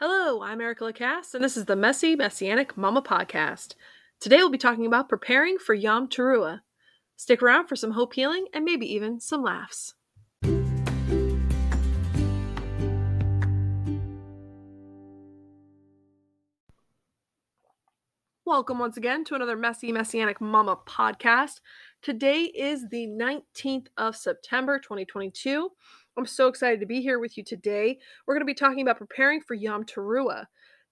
Hello, I'm Erica Lacasse, and this is the Messy Messianic Mama Podcast. Today we'll be talking about preparing for Yom Teruah. Stick around for some hope healing and maybe even some laughs. Welcome once again to another Messy Messianic Mama podcast. Today is the 19th of September 2022. I'm so excited to be here with you today. We're going to be talking about preparing for Yom Teruah.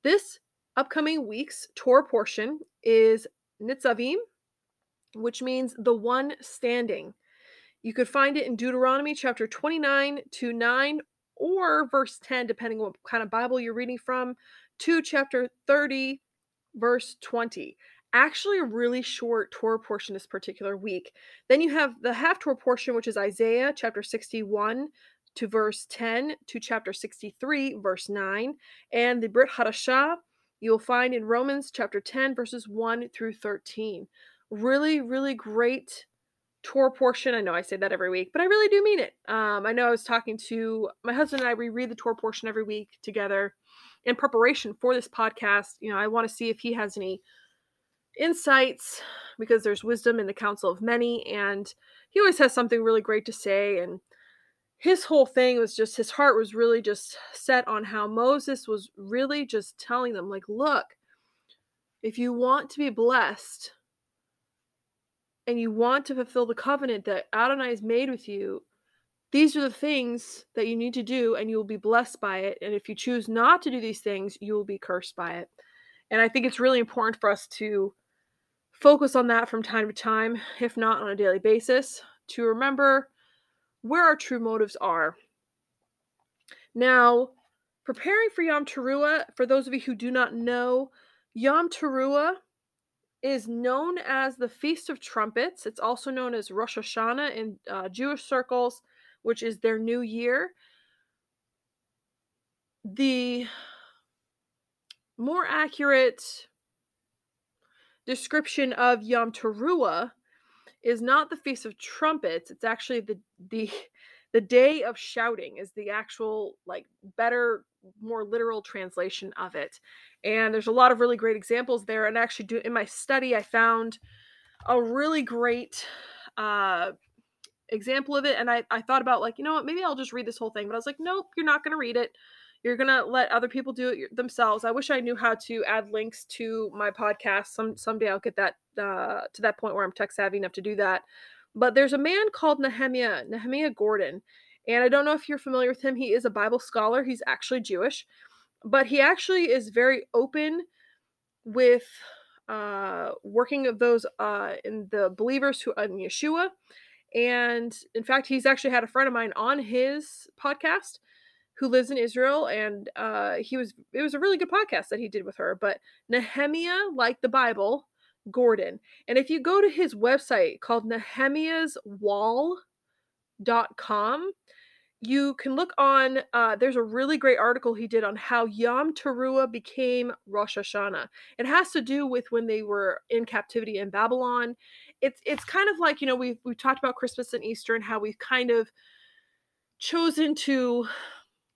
This upcoming week's Torah portion is Nitzavim, which means the one standing. You could find it in Deuteronomy chapter 29 to 9 or verse 10, depending on what kind of Bible you're reading from, to chapter 30 verse 20. Actually, a really short Torah portion this particular week. Then you have the Haftorah portion, which is Isaiah chapter 61 to verse 10 to chapter 63, verse 9, and the Brit Hadashah you'll find in Romans chapter 10, verses 1 through 13. Really, really great Torah portion. I know I say that every week, but I really do mean it. Um, I know I was talking to my husband and I, we read the Torah portion every week together in preparation for this podcast, you know, I want to see if he has any insights because there's wisdom in the counsel of many and he always has something really great to say and his whole thing was just his heart was really just set on how Moses was really just telling them like look if you want to be blessed and you want to fulfill the covenant that Adonai has made with you these are the things that you need to do, and you will be blessed by it. And if you choose not to do these things, you will be cursed by it. And I think it's really important for us to focus on that from time to time, if not on a daily basis, to remember where our true motives are. Now, preparing for Yom Teruah, for those of you who do not know, Yom Teruah is known as the Feast of Trumpets. It's also known as Rosh Hashanah in uh, Jewish circles which is their new year. The more accurate description of Yom Teruah is not the Feast of Trumpets. It's actually the the the day of shouting is the actual like better more literal translation of it. And there's a lot of really great examples there and actually do in my study i found a really great uh example of it and I, I thought about like you know what? Maybe i'll just read this whole thing but i was like nope you're not going to read it. You're going to let other people do it themselves. I wish i knew how to add links to my podcast. Some someday i'll get that uh, to that point where i'm tech savvy enough to do that. But there's a man called nehemiah nehemiah gordon and i don't know if you're familiar with him. He is a bible scholar. He's actually jewish but he actually is very open with uh, working of those uh, in the believers who are in yeshua. And in fact, he's actually had a friend of mine on his podcast who lives in Israel, and uh, he was it was a really good podcast that he did with her. But Nehemiah, like the Bible, Gordon. And if you go to his website called nehemiahswall.com, you can look on uh, there's a really great article he did on how Yom Teruah became Rosh Hashanah. It has to do with when they were in captivity in Babylon it's it's kind of like you know we've we've talked about Christmas and Easter and how we've kind of chosen to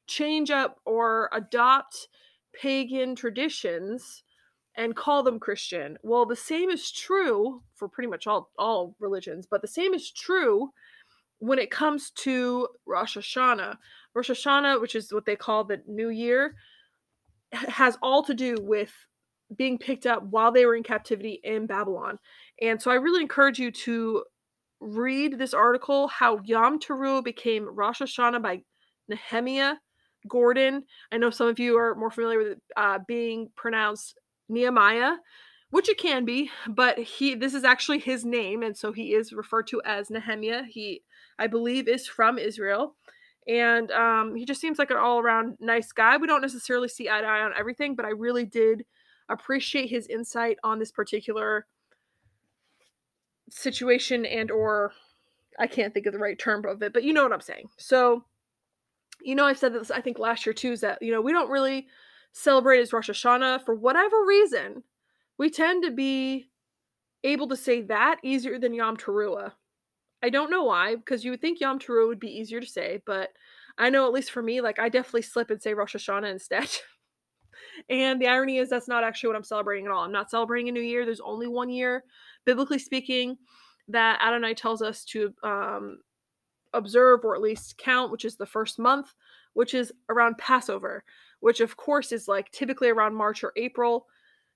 change up or adopt pagan traditions and call them Christian. Well, the same is true for pretty much all all religions, but the same is true when it comes to Rosh Hashanah. Rosh Hashanah, which is what they call the New Year, has all to do with being picked up while they were in captivity in Babylon. And so I really encourage you to read this article, How Yom Teruah Became Rosh Hashanah by Nehemiah Gordon. I know some of you are more familiar with it uh, being pronounced Nehemiah, which it can be, but he this is actually his name, and so he is referred to as Nehemiah. He, I believe, is from Israel. And um, he just seems like an all around nice guy. We don't necessarily see eye to eye on everything, but I really did appreciate his insight on this particular situation and or I can't think of the right term of it, but you know what I'm saying. So, you know, I've said this I think last year too, is that you know we don't really celebrate as Rosh Hashanah for whatever reason. We tend to be able to say that easier than Yom Teruah. I don't know why, because you would think Yom Teruah would be easier to say, but I know at least for me, like I definitely slip and say Rosh Hashanah instead. and the irony is that's not actually what I'm celebrating at all. I'm not celebrating a new year. There's only one year, biblically speaking, that Adonai tells us to um, observe or at least count, which is the first month, which is around Passover, which of course is like typically around March or April.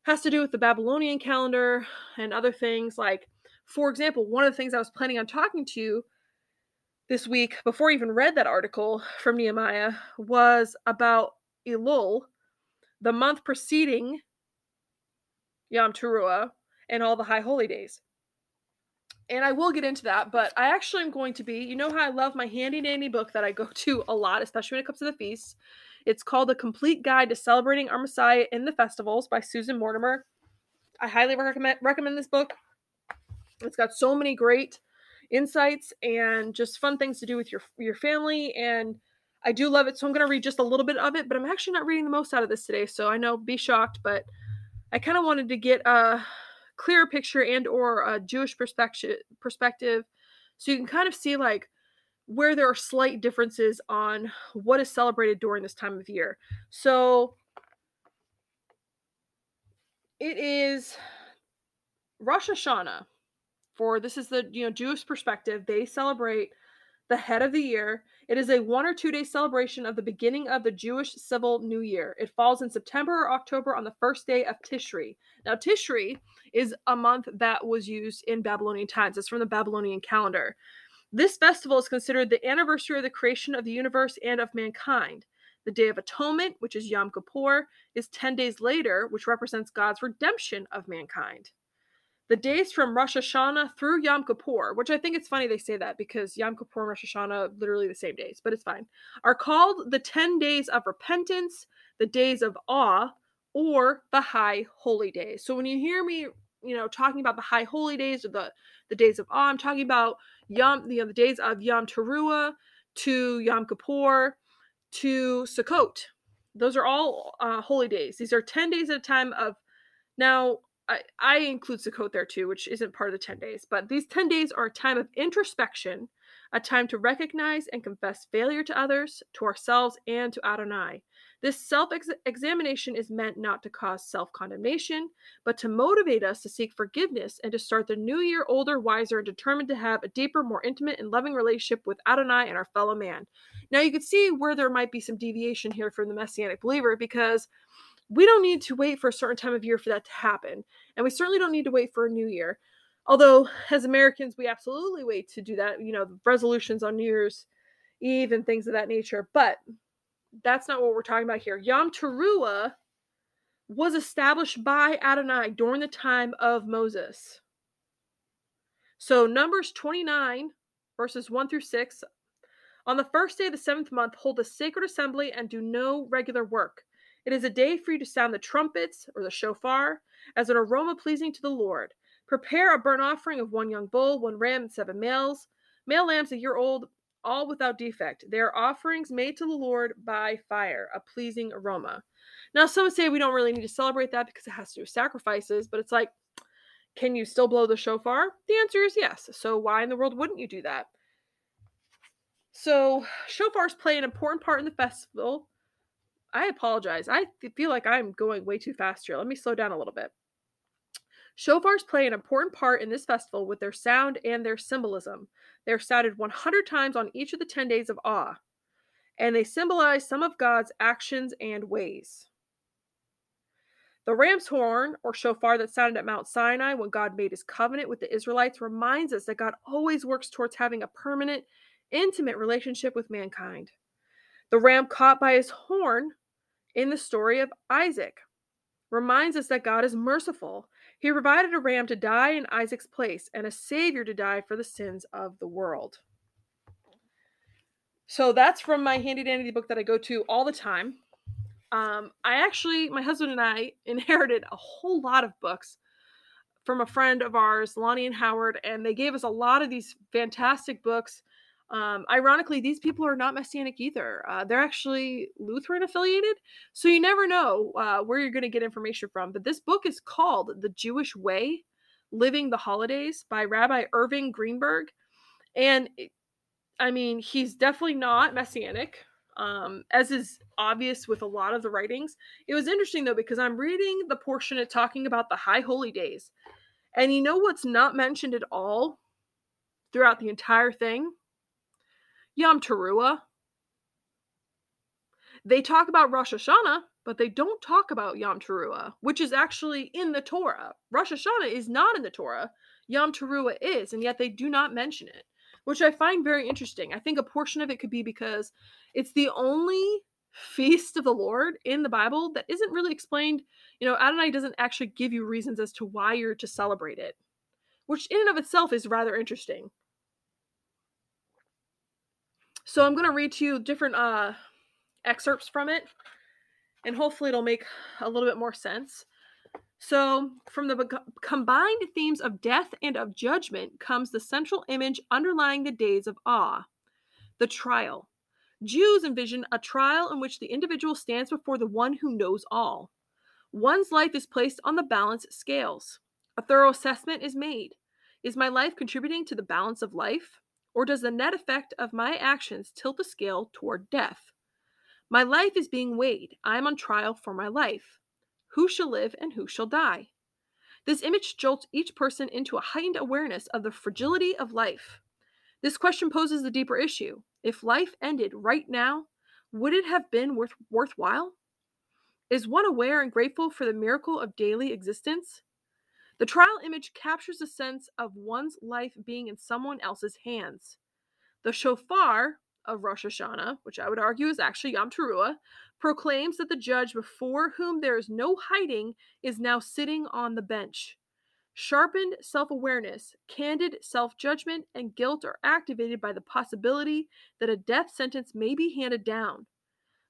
Has to do with the Babylonian calendar and other things. Like, for example, one of the things I was planning on talking to you this week before I even read that article from Nehemiah was about Elul, the month preceding Yom Teruah and all the high holy days. And I will get into that, but I actually am going to be, you know how I love my handy dandy book that I go to a lot, especially when it comes to the feasts. It's called The Complete Guide to Celebrating Our Messiah in the Festivals by Susan Mortimer. I highly recommend recommend this book. It's got so many great insights and just fun things to do with your your family and I do love it so I'm going to read just a little bit of it but I'm actually not reading the most out of this today so I know be shocked but I kind of wanted to get a clearer picture and or a Jewish perspective perspective so you can kind of see like where there are slight differences on what is celebrated during this time of year. So it is Rosh Hashanah for this is the you know Jewish perspective. They celebrate the head of the year. It is a one or two day celebration of the beginning of the Jewish civil new year. It falls in September or October on the first day of Tishri. Now, Tishri is a month that was used in Babylonian times. It's from the Babylonian calendar. This festival is considered the anniversary of the creation of the universe and of mankind. The Day of Atonement, which is Yom Kippur, is 10 days later, which represents God's redemption of mankind the days from Rosh Hashanah through Yom Kippur, which I think it's funny they say that because Yom Kippur and Rosh Hashanah literally the same days, but it's fine, are called the 10 days of repentance, the days of awe, or the high holy days. So when you hear me, you know, talking about the high holy days or the the days of awe, I'm talking about Yom, you know, the days of Yom Teruah to Yom Kippur to Sukkot. Those are all uh, holy days. These are 10 days at a time of now I, I include Sukkot there too, which isn't part of the 10 days, but these 10 days are a time of introspection, a time to recognize and confess failure to others, to ourselves, and to Adonai. This self examination is meant not to cause self condemnation, but to motivate us to seek forgiveness and to start the new year older, wiser, and determined to have a deeper, more intimate, and loving relationship with Adonai and our fellow man. Now, you can see where there might be some deviation here from the Messianic believer because we don't need to wait for a certain time of year for that to happen. And we certainly don't need to wait for a new year. Although, as Americans, we absolutely wait to do that, you know, resolutions on New Year's Eve and things of that nature. But that's not what we're talking about here. Yom Teruah was established by Adonai during the time of Moses. So, Numbers 29, verses 1 through 6. On the first day of the seventh month, hold a sacred assembly and do no regular work. It is a day for you to sound the trumpets or the shofar as an aroma pleasing to the Lord. Prepare a burnt offering of one young bull, one ram, and seven males, male lambs a year old, all without defect. They are offerings made to the Lord by fire, a pleasing aroma. Now, some say we don't really need to celebrate that because it has to do with sacrifices, but it's like, can you still blow the shofar? The answer is yes. So, why in the world wouldn't you do that? So, shofars play an important part in the festival I apologize. I feel like I'm going way too fast here. Let me slow down a little bit. Shofars play an important part in this festival with their sound and their symbolism. They're sounded 100 times on each of the 10 days of awe, and they symbolize some of God's actions and ways. The ram's horn, or shofar, that sounded at Mount Sinai when God made his covenant with the Israelites reminds us that God always works towards having a permanent, intimate relationship with mankind. The ram caught by his horn in the story of Isaac reminds us that God is merciful. He provided a ram to die in Isaac's place and a savior to die for the sins of the world. So that's from my handy dandy book that I go to all the time. Um, I actually, my husband and I inherited a whole lot of books from a friend of ours, Lonnie and Howard, and they gave us a lot of these fantastic books um, ironically, these people are not Messianic either. Uh, they're actually Lutheran affiliated. So you never know uh, where you're going to get information from. But this book is called The Jewish Way Living the Holidays by Rabbi Irving Greenberg. And I mean, he's definitely not Messianic. um, as is obvious with a lot of the writings. It was interesting though because I'm reading the portion of talking about the high holy days, and you know what's not mentioned at all throughout the entire thing? Yom Teruah. They talk about Rosh Hashanah, but they don't talk about Yom Teruah, which is actually in the Torah. Rosh Hashanah is not in the Torah. Yom Teruah is, and yet they do not mention it, which I find very interesting. I think a portion of it could be because it's the only feast of the Lord in the Bible that isn't really explained. You know, Adonai doesn't actually give you reasons as to why you're to celebrate it, which in and of itself is rather interesting. So I'm going to read to you different uh, excerpts from it, and hopefully it'll make a little bit more sense. So, from the combined themes of death and of judgment comes the central image underlying the days of awe the trial. Jews envision a trial in which the individual stands before the one who knows all. One's life is placed on the balance scales. A thorough assessment is made. Is my life contributing to the balance of life? Or does the net effect of my actions tilt the scale toward death? My life is being weighed. I am on trial for my life. Who shall live and who shall die? This image jolts each person into a heightened awareness of the fragility of life. This question poses the deeper issue. If life ended right now, would it have been worth, worthwhile? Is one aware and grateful for the miracle of daily existence? The trial image captures a sense of one's life being in someone else's hands. The shofar of Rosh Hashanah, which I would argue is actually Yom Teruah, proclaims that the judge before whom there is no hiding is now sitting on the bench. Sharpened self awareness, candid self judgment, and guilt are activated by the possibility that a death sentence may be handed down.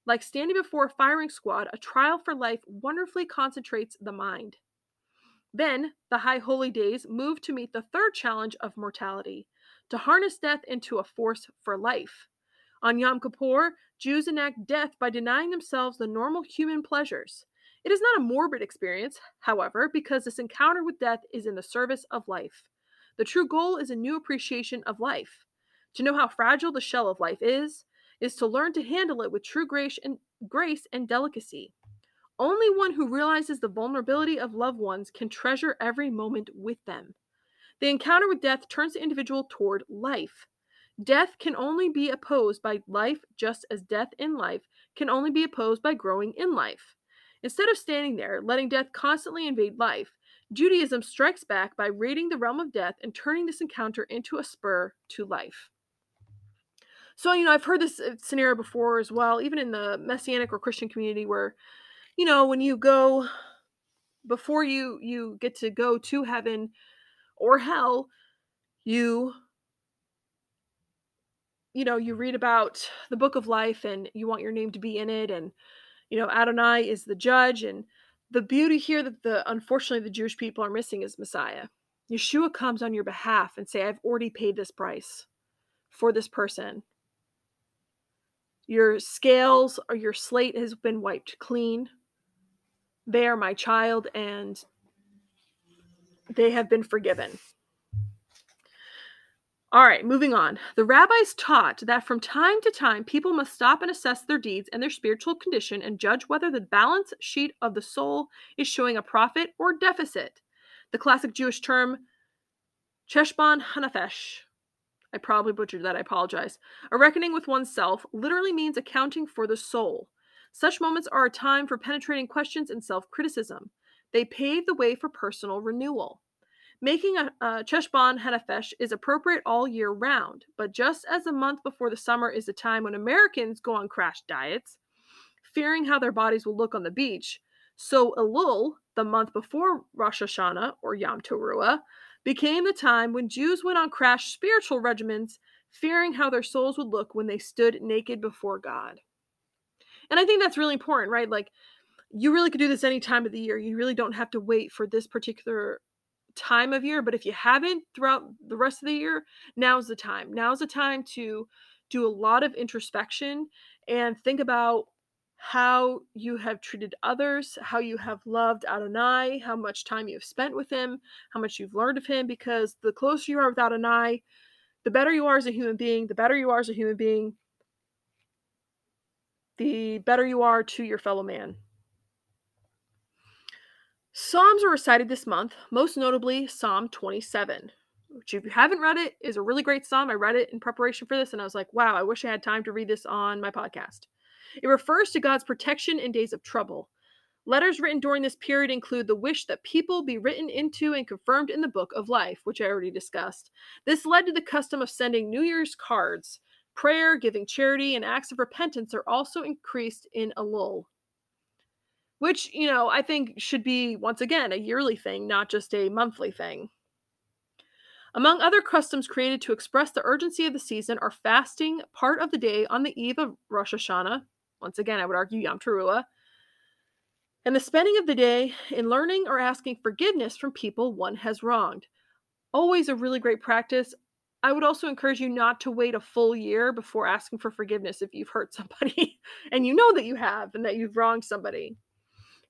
Like standing before a firing squad, a trial for life wonderfully concentrates the mind. Then, the high holy days move to meet the third challenge of mortality to harness death into a force for life. On Yom Kippur, Jews enact death by denying themselves the normal human pleasures. It is not a morbid experience, however, because this encounter with death is in the service of life. The true goal is a new appreciation of life. To know how fragile the shell of life is, is to learn to handle it with true grace and, grace and delicacy. Only one who realizes the vulnerability of loved ones can treasure every moment with them. The encounter with death turns the individual toward life. Death can only be opposed by life, just as death in life can only be opposed by growing in life. Instead of standing there, letting death constantly invade life, Judaism strikes back by raiding the realm of death and turning this encounter into a spur to life. So, you know, I've heard this uh, scenario before as well, even in the messianic or Christian community where, you know, when you go before you you get to go to heaven or hell, you you know, you read about the book of life and you want your name to be in it and you know, Adonai is the judge. And the beauty here that the unfortunately the Jewish people are missing is Messiah. Yeshua comes on your behalf and say, I've already paid this price for this person. Your scales or your slate has been wiped clean. They are my child and they have been forgiven. All right, moving on. The rabbis taught that from time to time people must stop and assess their deeds and their spiritual condition and judge whether the balance sheet of the soul is showing a profit or deficit. The classic Jewish term cheshbon hanefesh. I probably butchered that, I apologize. A reckoning with oneself literally means accounting for the soul. Such moments are a time for penetrating questions and self criticism. They pave the way for personal renewal. Making a, a cheshbon hanefesh is appropriate all year round, but just as the month before the summer is the time when Americans go on crash diets, fearing how their bodies will look on the beach, so Elul, the month before Rosh Hashanah or Yom Teruah, became the time when Jews went on crash spiritual regimens, fearing how their souls would look when they stood naked before God. And I think that's really important, right? Like, you really could do this any time of the year. You really don't have to wait for this particular time of year, but if you haven't throughout the rest of the year, now's the time. Now's the time to do a lot of introspection and think about how you have treated others, how you have loved Adonai, how much time you have spent with him, how much you've learned of him, because the closer you are with Adonai, the better you are as a human being, the better you are as a human being, the better you are to your fellow man. Psalms are recited this month, most notably Psalm 27, which, if you haven't read it, is a really great psalm. I read it in preparation for this, and I was like, wow, I wish I had time to read this on my podcast. It refers to God's protection in days of trouble. Letters written during this period include the wish that people be written into and confirmed in the book of life, which I already discussed. This led to the custom of sending New Year's cards. Prayer, giving charity, and acts of repentance are also increased in Elul, which, you know, I think should be, once again, a yearly thing, not just a monthly thing. Among other customs created to express the urgency of the season are fasting part of the day on the eve of Rosh Hashanah. Once again, I would argue Yom Teruah and the spending of the day in learning or asking forgiveness from people one has wronged. Always a really great practice. I would also encourage you not to wait a full year before asking for forgiveness if you've hurt somebody and you know that you have and that you've wronged somebody.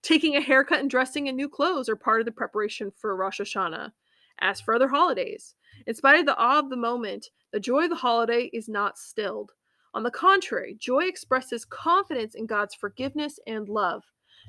Taking a haircut and dressing in new clothes are part of the preparation for Rosh Hashanah. As for other holidays, in spite of the awe of the moment, the joy of the holiday is not stilled. On the contrary, joy expresses confidence in God's forgiveness and love.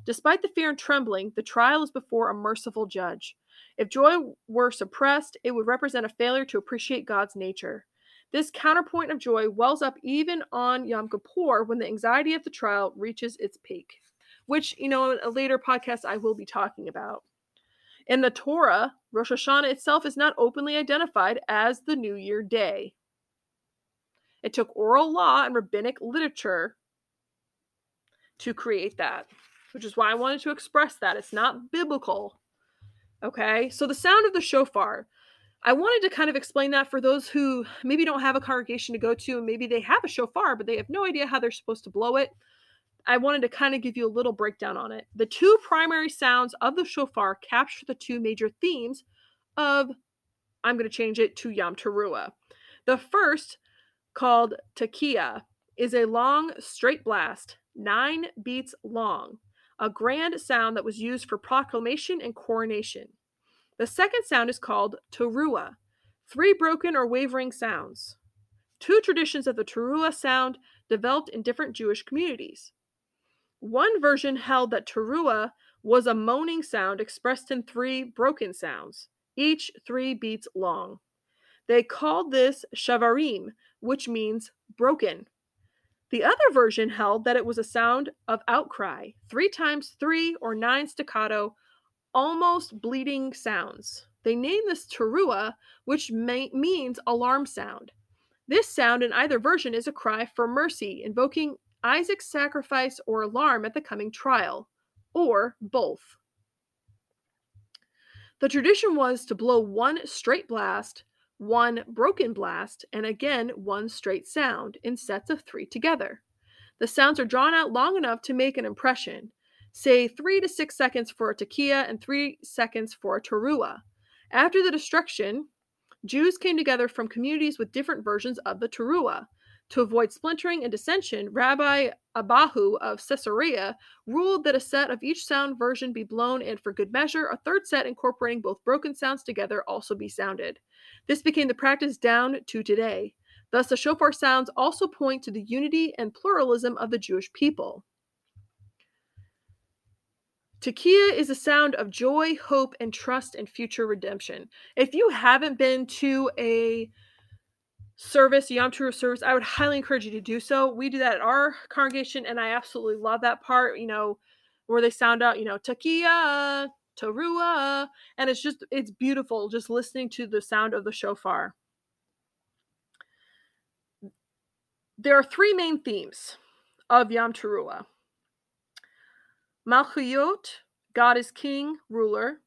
Despite the fear and trembling, the trial is before a merciful judge. If joy were suppressed, it would represent a failure to appreciate God's nature. This counterpoint of joy wells up even on Yom Kippur when the anxiety of the trial reaches its peak, which, you know, in a later podcast I will be talking about. In the Torah, Rosh Hashanah itself is not openly identified as the New Year day. It took oral law and rabbinic literature to create that which is why I wanted to express that. It's not biblical. Okay, so the sound of the shofar. I wanted to kind of explain that for those who maybe don't have a congregation to go to, and maybe they have a shofar, but they have no idea how they're supposed to blow it. I wanted to kind of give you a little breakdown on it. The two primary sounds of the shofar capture the two major themes of, I'm going to change it to Yom Teruah. The first, called Tekiah, is a long, straight blast, nine beats long a grand sound that was used for proclamation and coronation. The second sound is called Terua, three broken or wavering sounds. Two traditions of the Terua sound developed in different Jewish communities. One version held that Terua was a moaning sound expressed in three broken sounds, each three beats long. They called this shavarim, which means broken. The other version held that it was a sound of outcry, three times three or nine staccato, almost bleeding sounds. They named this teruah, which may, means alarm sound. This sound in either version is a cry for mercy, invoking Isaac's sacrifice or alarm at the coming trial, or both. The tradition was to blow one straight blast one broken blast, and again one straight sound in sets of three together. The sounds are drawn out long enough to make an impression, say three to six seconds for a tekiah and three seconds for a terua. After the destruction, Jews came together from communities with different versions of the terua. To avoid splintering and dissension, Rabbi Abahu of Caesarea ruled that a set of each sound version be blown and, for good measure, a third set incorporating both broken sounds together also be sounded. This became the practice down to today. Thus, the shofar sounds also point to the unity and pluralism of the Jewish people. Tekiah is a sound of joy, hope, and trust in future redemption. If you haven't been to a service, Yom Teruah service, I would highly encourage you to do so. We do that at our congregation, and I absolutely love that part, you know, where they sound out, you know, Tekiah, Teruah. And it's just, it's beautiful just listening to the sound of the shofar. There are three main themes of Yom Teruah. Malchuyot, God is king, ruler.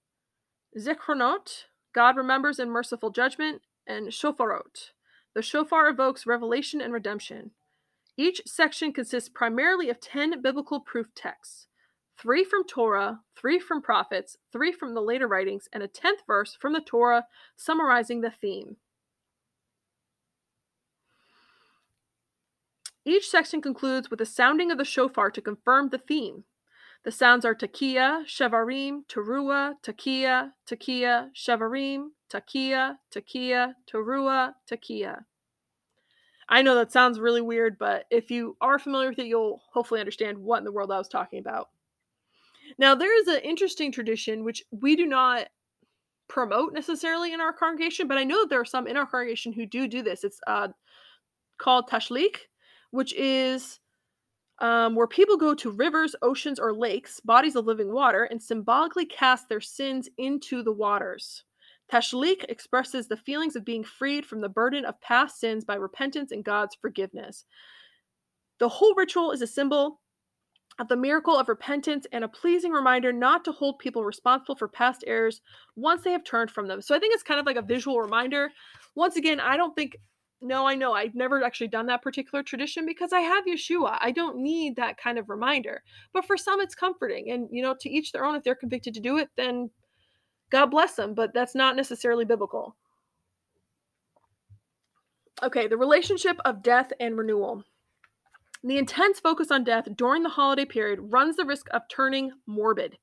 Zichronot, God remembers in merciful judgment. And Shofarot, the shofar evokes revelation and redemption. Each section consists primarily of 10 biblical proof texts three from Torah, three from prophets, three from the later writings, and a tenth verse from the Torah summarizing the theme. Each section concludes with a sounding of the shofar to confirm the theme. The sounds are Tekiah, Shevarim, Teruah, Tekiah, Tekiah, Shevarim, Tekiah, Tekiah, Teruah, Tekiah. I know that sounds really weird, but if you are familiar with it, you'll hopefully understand what in the world I was talking about. Now, there is an interesting tradition which we do not promote necessarily in our congregation, but I know that there are some in our congregation who do do this. It's uh, called tashlich, which is um, where people go to rivers, oceans, or lakes, bodies of living water, and symbolically cast their sins into the waters. Tashlich expresses the feelings of being freed from the burden of past sins by repentance and God's forgiveness. The whole ritual is a symbol of the miracle of repentance and a pleasing reminder not to hold people responsible for past errors once they have turned from them. So I think it's kind of like a visual reminder. Once again, I don't think no, I know. I've never actually done that particular tradition because I have Yeshua. I don't need that kind of reminder. But for some, it's comforting. And, you know, to each their own. If they're convicted to do it, then God bless them. But that's not necessarily biblical. Okay, the relationship of death and renewal. The intense focus on death during the holiday period runs the risk of turning morbid.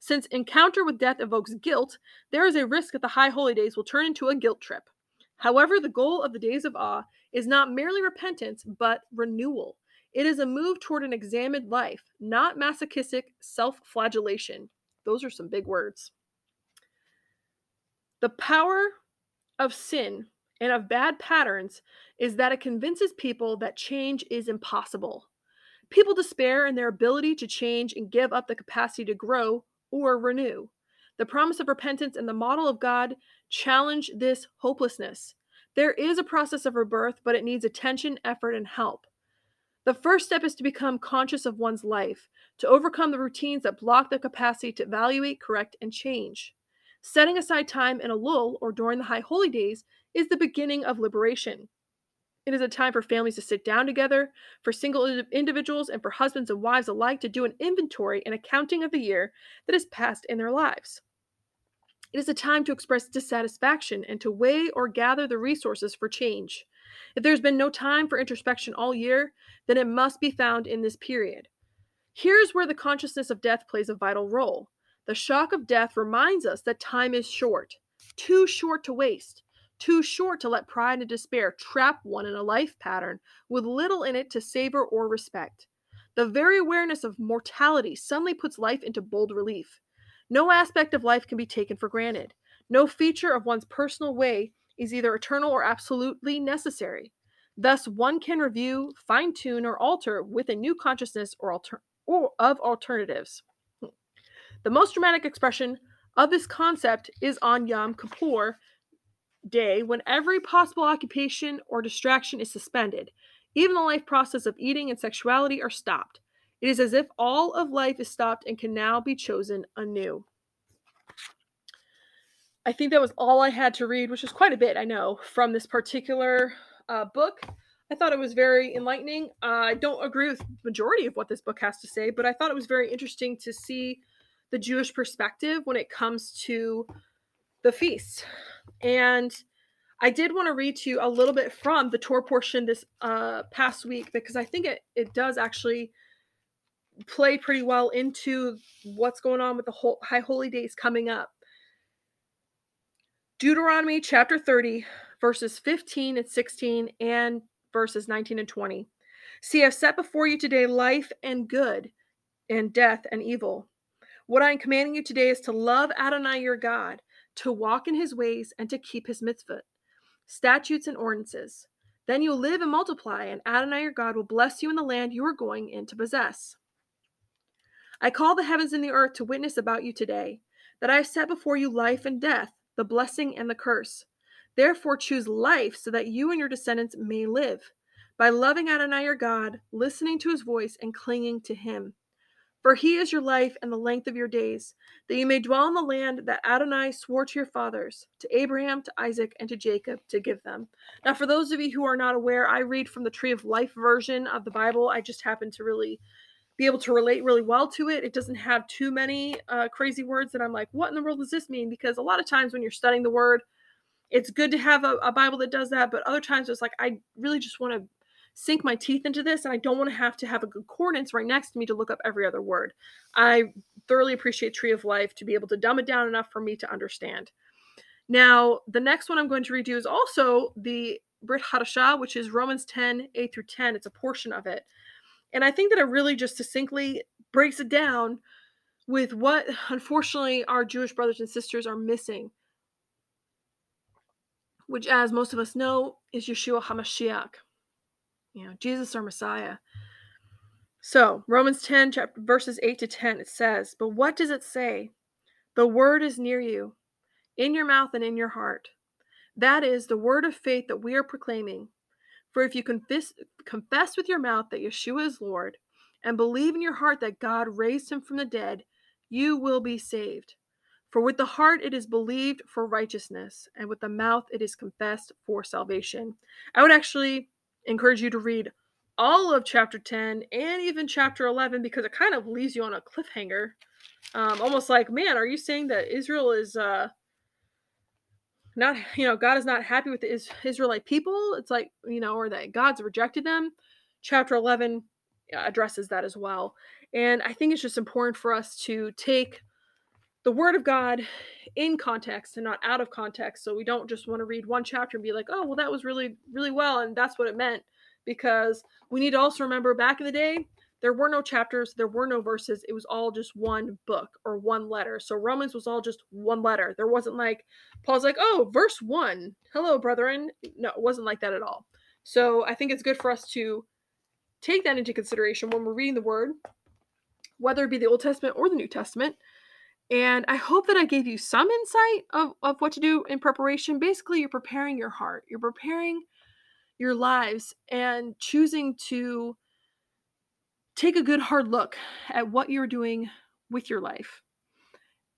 Since encounter with death evokes guilt, there is a risk that the high holy days will turn into a guilt trip. However, the goal of the days of awe is not merely repentance, but renewal. It is a move toward an examined life, not masochistic self flagellation. Those are some big words. The power of sin and of bad patterns is that it convinces people that change is impossible. People despair in their ability to change and give up the capacity to grow or renew. The promise of repentance and the model of God challenge this hopelessness. There is a process of rebirth, but it needs attention, effort, and help. The first step is to become conscious of one's life, to overcome the routines that block the capacity to evaluate, correct, and change. Setting aside time in Elul or during the high holy days is the beginning of liberation. It is a time for families to sit down together, for single individuals, and for husbands and wives alike to do an inventory and accounting of the year that has passed in their lives. It is a time to express dissatisfaction and to weigh or gather the resources for change. If there's been no time for introspection all year, then it must be found in this period. Here's where the consciousness of death plays a vital role. The shock of death reminds us that time is short, too short to waste, too short to let pride and despair trap one in a life pattern with little in it to savor or respect. The very awareness of mortality suddenly puts life into bold relief. No aspect of life can be taken for granted. No feature of one's personal way is either eternal or absolutely necessary. Thus, one can review, fine tune, or alter with a new consciousness or, alter- or of alternatives. The most dramatic expression of this concept is on Yom Kippur day when every possible occupation or distraction is suspended. Even the life process of eating and sexuality are stopped. It is as if all of life is stopped and can now be chosen anew. I think that was all I had to read, which is quite a bit, I know, from this particular uh, book. I thought it was very enlightening. Uh, I don't agree with majority of what this book has to say, but I thought it was very interesting to see the Jewish perspective when it comes to the feast. And I did want to read to you a little bit from the Torah portion this uh, past week because I think it, it does actually play pretty well into what's going on with the whole high holy days coming up. Deuteronomy chapter 30, verses 15 and 16, and verses 19 and 20. See, I've set before you today life and good, and death and evil. What I am commanding you today is to love Adonai your God, to walk in his ways, and to keep his mitzvot, statutes, and ordinances. Then you'll live and multiply, and Adonai your God will bless you in the land you are going in to possess. I call the heavens and the earth to witness about you today, that I have set before you life and death, the blessing and the curse. Therefore, choose life so that you and your descendants may live, by loving Adonai your God, listening to his voice, and clinging to him. For he is your life and the length of your days, that you may dwell in the land that Adonai swore to your fathers, to Abraham, to Isaac, and to Jacob, to give them. Now, for those of you who are not aware, I read from the Tree of Life version of the Bible. I just happen to really be able to relate really well to it. It doesn't have too many uh, crazy words that I'm like, what in the world does this mean? Because a lot of times when you're studying the word, it's good to have a, a Bible that does that. But other times it's like, I really just want to sink my teeth into this and I don't want to have to have a concordance right next to me to look up every other word. I thoroughly appreciate Tree of Life to be able to dumb it down enough for me to understand. Now, the next one I'm going to read you is also the Brit Hadashah, which is Romans 10, 8 through 10. It's a portion of it. And I think that it really just succinctly breaks it down with what, unfortunately, our Jewish brothers and sisters are missing, which, as most of us know, is Yeshua HaMashiach, you know, Jesus our Messiah. So, Romans 10, chapter, verses 8 to 10, it says, But what does it say? The word is near you, in your mouth and in your heart. That is the word of faith that we are proclaiming. For if you confess, confess with your mouth that Yeshua is Lord, and believe in your heart that God raised him from the dead, you will be saved. For with the heart it is believed for righteousness, and with the mouth it is confessed for salvation. I would actually encourage you to read all of chapter 10 and even chapter 11 because it kind of leaves you on a cliffhanger. Um, almost like, man, are you saying that Israel is uh, not, you know, God is not happy with the is- Israelite people? It's like, you know, or that God's rejected them. Chapter 11 addresses that as well. And I think it's just important for us to take the word of God in context and not out of context. So we don't just want to read one chapter and be like, oh, well, that was really, really well. And that's what it meant. Because we need to also remember back in the day, there were no chapters, there were no verses. It was all just one book or one letter. So Romans was all just one letter. There wasn't like, Paul's like, oh, verse one. Hello, brethren. No, it wasn't like that at all. So I think it's good for us to take that into consideration when we're reading the word, whether it be the Old Testament or the New Testament. And I hope that I gave you some insight of, of what to do in preparation. Basically, you're preparing your heart, you're preparing your lives, and choosing to take a good hard look at what you're doing with your life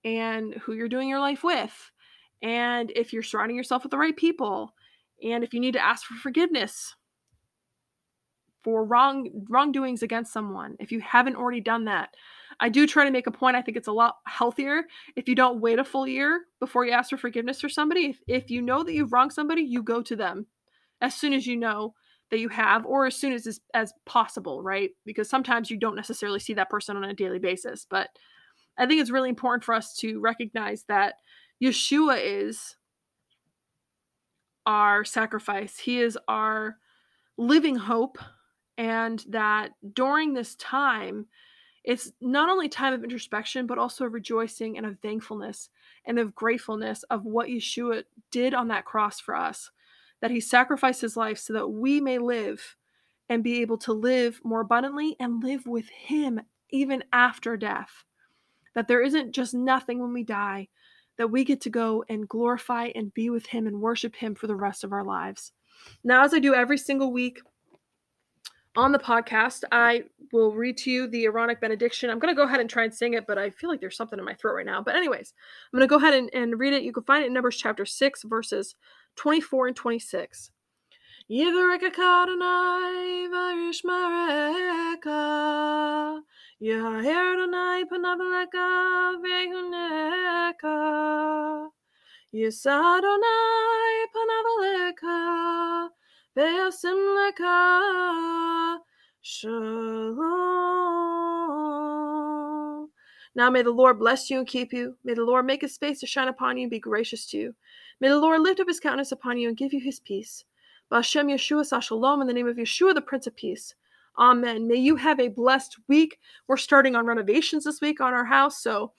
and who you're doing your life with. And if you're surrounding yourself with the right people, and if you need to ask for forgiveness for wrong wrongdoings against someone if you haven't already done that i do try to make a point i think it's a lot healthier if you don't wait a full year before you ask for forgiveness for somebody. If, if you know that you've wronged somebody you go to them as soon as you know that you have or as soon as as, as possible right? Because sometimes you don't necessarily see that person on a daily basis but i think it's really important for us to recognize that yeshua is our sacrifice. He is our living hope and that during this time it's not only time of introspection but also rejoicing and of thankfulness and of gratefulness of what yeshua did on that cross for us that he sacrificed his life so that we may live and be able to live more abundantly and live with him even after death. That there isn't just nothing when we die that we get to go and glorify and be with him and worship him for the rest of our lives. Now as i do every single week on the podcast, I will read to you the Aaronic benediction. I'm going to go ahead and try and sing it, but I feel like there's something in my throat right now. But, anyways, I'm going to go ahead and, and read it. You can find it in Numbers chapter 6, verses 24 and 26. Yivareka Adonai v'yishmareka Yaher Adonai panavaleka vehuneka Yisadonai panavaleka Shalom. Now may the Lord bless you and keep you. May the Lord make his face to shine upon you and be gracious to you. May the Lord lift up his countenance upon you and give you his peace. Bashem Yeshua Shalom in the name of Yeshua, the Prince of Peace. Amen. May you have a blessed week. We're starting on renovations this week on our house, so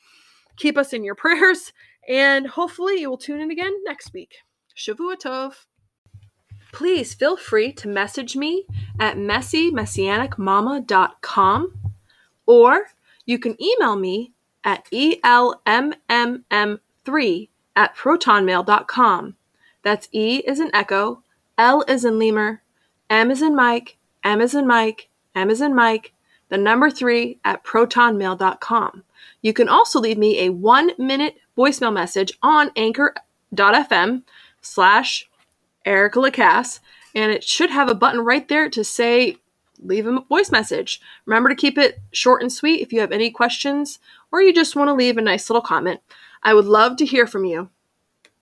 keep us in your prayers, and hopefully you will tune in again next week. Shavua Tov please feel free to message me at messymessianicmama.com or you can email me at elmmm3 at protonmail.com. That's E is in echo, L is in lemur, M is in Mike, M is in Mike, M is in Mike, the number 3 at protonmail.com. You can also leave me a one minute voicemail message on anchor.fm slash Erica Lacasse, and it should have a button right there to say leave a voice message. Remember to keep it short and sweet if you have any questions or you just want to leave a nice little comment. I would love to hear from you.